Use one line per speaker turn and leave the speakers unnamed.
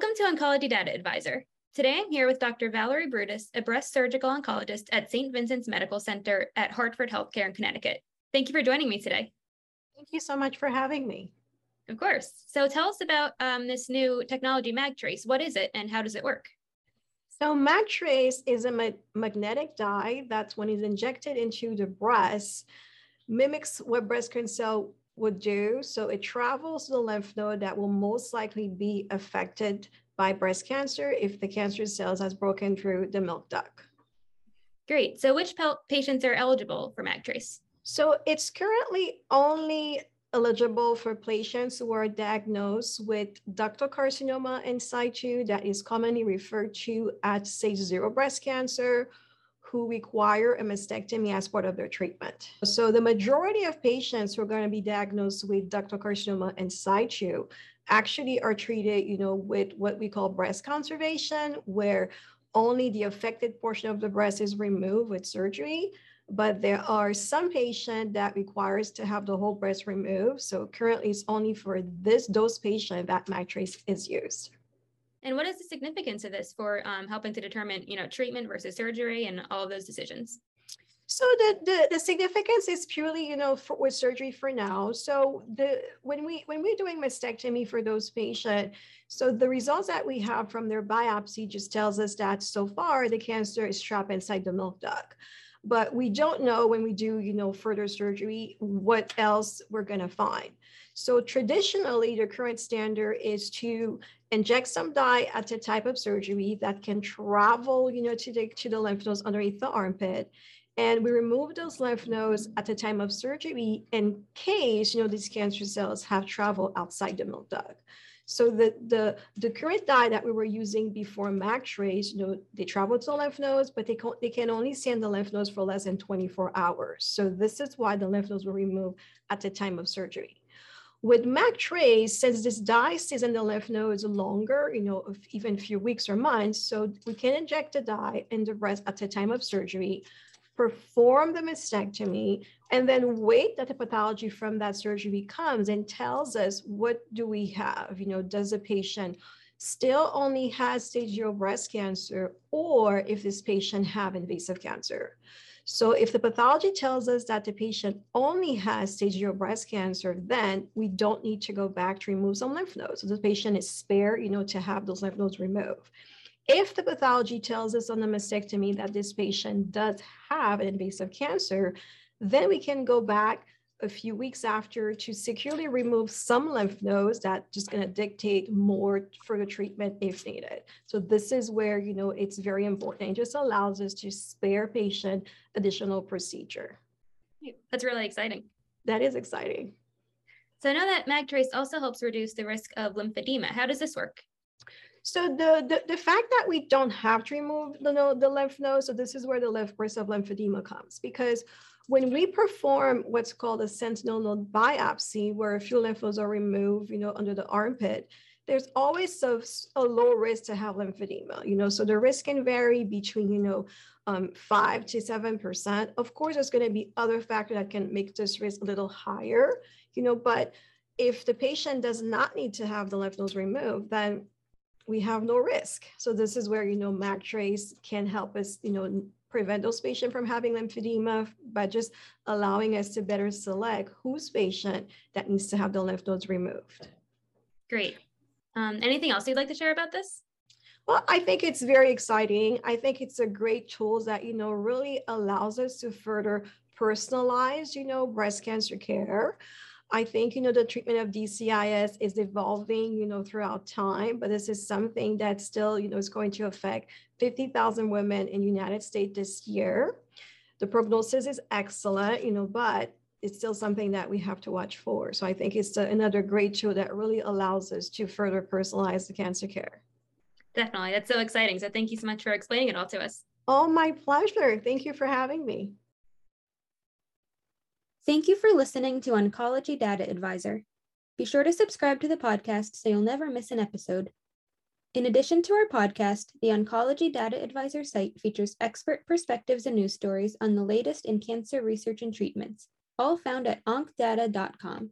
Welcome to Oncology Data Advisor. Today I'm here with Dr. Valerie Brutus, a breast surgical oncologist at St. Vincent's Medical Center at Hartford Healthcare in Connecticut. Thank you for joining me today.
Thank you so much for having me.
Of course. So tell us about um, this new technology, MagTrace. What is it and how does it work?
So MagTrace is a ma magnetic dye that's when it's injected into the breast, mimics what breast cancer would do. So it travels to the lymph node that will most likely be affected by breast cancer if the cancer cells has broken through the milk duct.
Great. So which patients are eligible for MagTrace?
So it's currently only eligible for patients who are diagnosed with ductal carcinoma in situ that is commonly referred to as stage zero breast cancer who require a mastectomy as part of their treatment. So the majority of patients who are going to be diagnosed with ductal carcinoma in situ actually are treated, you know, with what we call breast conservation, where only the affected portion of the breast is removed with surgery. But there are some patients that requires to have the whole breast removed. So currently it's only for this dose patient that MagTrace is used.
And what is the significance of this for um, helping to determine, you know, treatment versus surgery and all of those decisions?
So the, the, the significance is purely, you know, for, with surgery for now. So the when we when we're doing mastectomy for those patients, so the results that we have from their biopsy just tells us that so far the cancer is trapped inside the milk duct. But we don't know when we do, you know, further surgery what else we're going to find. So traditionally, the current standard is to inject some dye at a type of surgery that can travel, you know, to the to the lymph nodes underneath the armpit. And we remove those lymph nodes at the time of surgery in case, you know, these cancer cells have traveled outside the milk duct. So the, the, the current dye that we were using before MagTrace, you know, they travel to the lymph nodes, but they, can, they can only stay in the lymph nodes for less than 24 hours. So this is why the lymph nodes were removed at the time of surgery. With MagTrace, since this dye stays in the lymph nodes longer, you know, even a few weeks or months, so we can inject the dye in the breast at the time of surgery, perform the mastectomy, and then wait that the pathology from that surgery comes and tells us what do we have? You know, does the patient still only has stage zero breast cancer, or if this patient have invasive cancer? So if the pathology tells us that the patient only has stage zero breast cancer, then we don't need to go back to remove some lymph nodes. So the patient is spared, you know, to have those lymph nodes removed. If the pathology tells us on the mastectomy that this patient does have an invasive cancer, then we can go back a few weeks after to securely remove some lymph nodes that just going to dictate more further treatment if needed. So this is where, you know, it's very important. It just allows us to spare patient additional procedure.
That's really exciting.
That is exciting.
So I know that MagTrace also helps reduce the risk of lymphedema. How does this work?
So the, the, the fact that we don't have to remove the, the lymph nodes, so this is where the risk of lymphedema comes because when we perform what's called a sentinel node biopsy, where a few lymph nodes are removed, you know, under the armpit, there's always a, a low risk to have lymphedema, you know, so the risk can vary between, you know, um, five to 7%. Of course, there's going to be other factors that can make this risk a little higher, you know, but if the patient does not need to have the lymph nodes removed, then we have no risk. So this is where, you know, MagTrace can help us, you know, prevent those patients from having lymphedema by just allowing us to better select whose patient that needs to have the lymph nodes removed.
Great. Um, anything else you'd like to share about this?
Well, I think it's very exciting. I think it's a great tool that, you know, really allows us to further personalize, you know, breast cancer care. I think, you know, the treatment of DCIS is evolving, you know, throughout time, but this is something that still, you know, is going to affect 50,000 women in the United States this year. The prognosis is excellent, you know, but it's still something that we have to watch for. So I think it's another great tool that really allows us to further personalize the cancer care.
Definitely. That's so exciting. So thank you so much for explaining it all to us.
Oh, my pleasure. Thank you for having me.
Thank you for listening to Oncology Data Advisor. Be sure to subscribe to the podcast so you'll never miss an episode. In addition to our podcast, the Oncology Data Advisor site features expert perspectives and news stories on the latest in cancer research and treatments, all found at oncdata.com.